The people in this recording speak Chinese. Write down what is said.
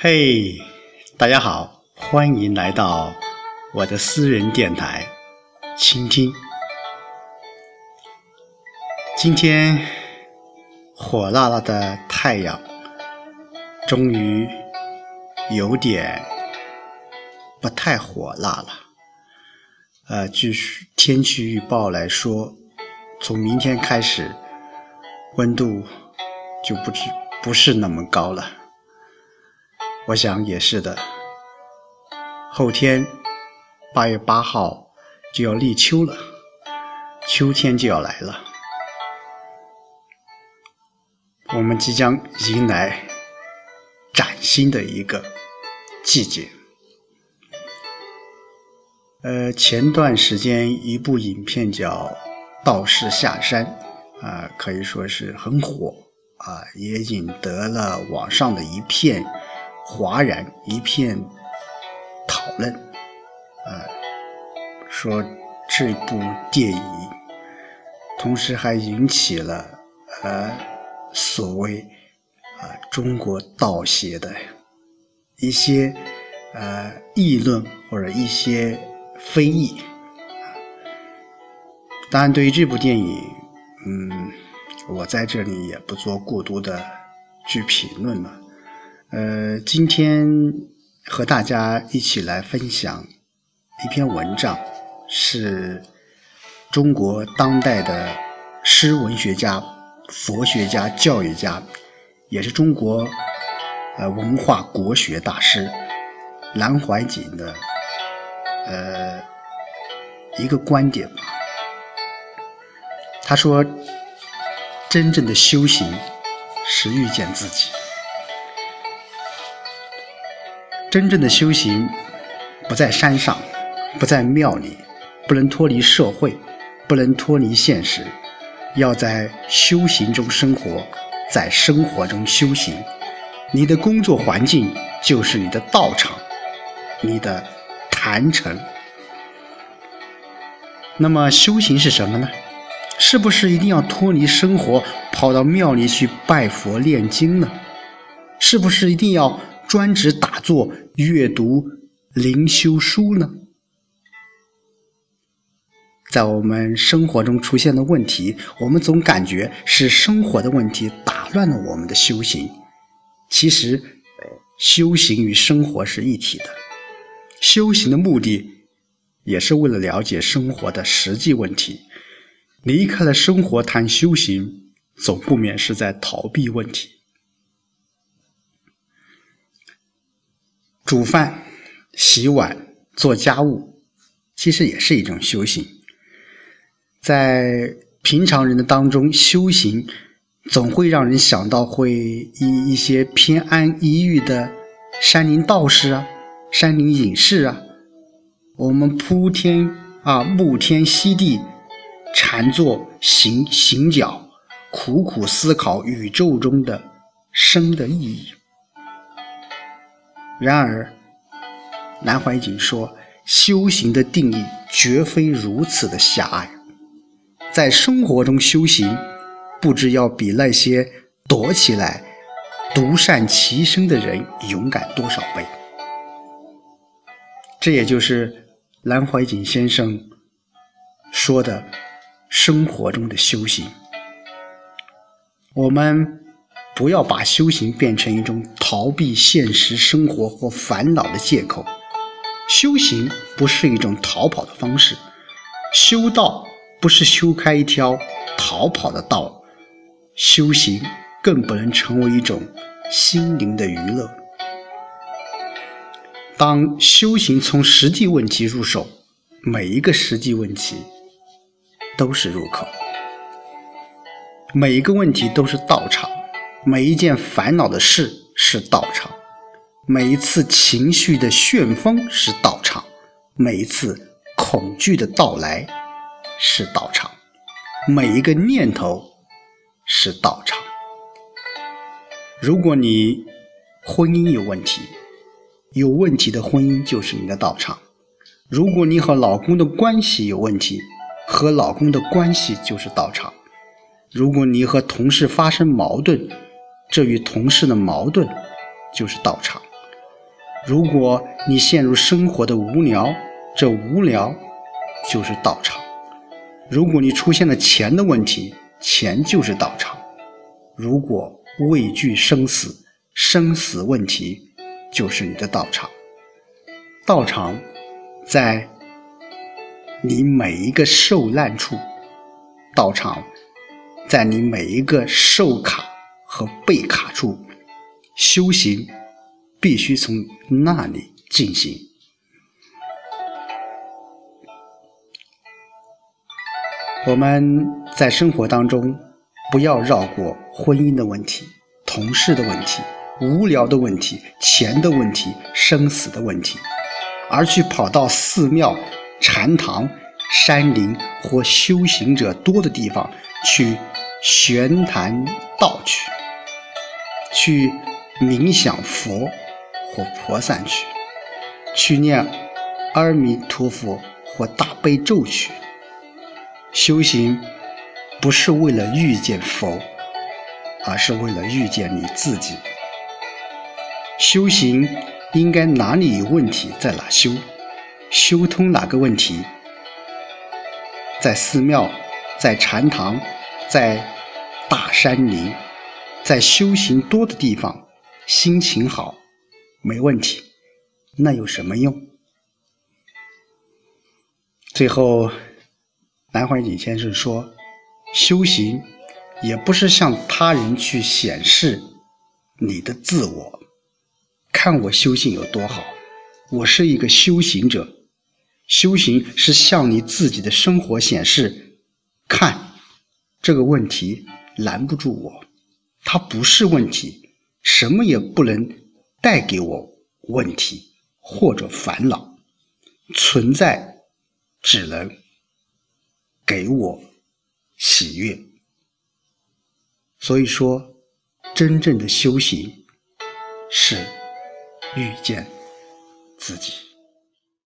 嘿，大家好，欢迎来到我的私人电台，倾听。今天火辣辣的太阳，终于有点不太火辣了。呃，据天气预报来说，从明天开始，温度就不止不是那么高了。我想也是的。后天八月八号就要立秋了，秋天就要来了。我们即将迎来崭新的一个季节。呃，前段时间一部影片叫《道士下山》，啊，可以说是很火啊，也引得了网上的一片。哗然一片讨论，啊，说这部电影，同时还引起了呃所谓啊中国道协的一些呃议论或者一些非议。当然，对于这部电影，嗯，我在这里也不做过多的去评论了。呃，今天和大家一起来分享一篇文章，是中国当代的诗文学家、佛学家、教育家，也是中国呃文化国学大师南怀瑾的呃一个观点吧。他说：“真正的修行是遇见自己。”真正的修行不在山上，不在庙里，不能脱离社会，不能脱离现实，要在修行中生活，在生活中修行。你的工作环境就是你的道场，你的坛城。那么修行是什么呢？是不是一定要脱离生活，跑到庙里去拜佛念经呢？是不是一定要？专职打坐、阅读灵修书呢？在我们生活中出现的问题，我们总感觉是生活的问题打乱了我们的修行。其实，修行与生活是一体的。修行的目的，也是为了了解生活的实际问题。离开了生活谈修行，总不免是在逃避问题。煮饭、洗碗、做家务，其实也是一种修行。在平常人的当中，修行总会让人想到会一一些偏安一隅的山林道士啊、山林隐士啊。我们铺天啊、沐天吸地，禅坐行行脚，苦苦思考宇宙中的生的意义。然而，南怀瑾说：“修行的定义绝非如此的狭隘，在生活中修行，不知要比那些躲起来独善其身的人勇敢多少倍。”这也就是南怀瑾先生说的生活中的修行。我们。不要把修行变成一种逃避现实生活或烦恼的借口。修行不是一种逃跑的方式，修道不是修开一条逃跑的道，修行更不能成为一种心灵的娱乐。当修行从实际问题入手，每一个实际问题都是入口，每一个问题都是道场。每一件烦恼的事是道场，每一次情绪的旋风是道场，每一次恐惧的到来是道场，每一个念头是道场。如果你婚姻有问题，有问题的婚姻就是你的道场；如果你和老公的关系有问题，和老公的关系就是道场；如果你和同事发生矛盾，这与同事的矛盾就是道场，如果你陷入生活的无聊，这无聊就是道场；如果你出现了钱的问题，钱就是道场；如果畏惧生死，生死问题就是你的道场。道场在你每一个受难处，道场在你每一个受卡和被卡处，修行必须从那里进行。我们在生活当中，不要绕过婚姻的问题、同事的问题、无聊的问题、钱的问题、生死的问题。而去跑到寺庙、禅堂、山林或修行者多的地方去玄谈道去，去冥想佛或菩萨去，去念阿弥陀佛或大悲咒去。修行不是为了遇见佛，而是为了遇见你自己。修行。应该哪里有问题在哪修，修通哪个问题，在寺庙，在禅堂，在大山林，在修行多的地方，心情好，没问题，那有什么用？最后，南怀瑾先生说，修行也不是向他人去显示你的自我。看我修行有多好，我是一个修行者。修行是向你自己的生活显示，看这个问题拦不住我，它不是问题，什么也不能带给我问题或者烦恼，存在只能给我喜悦。所以说，真正的修行是。遇见自己。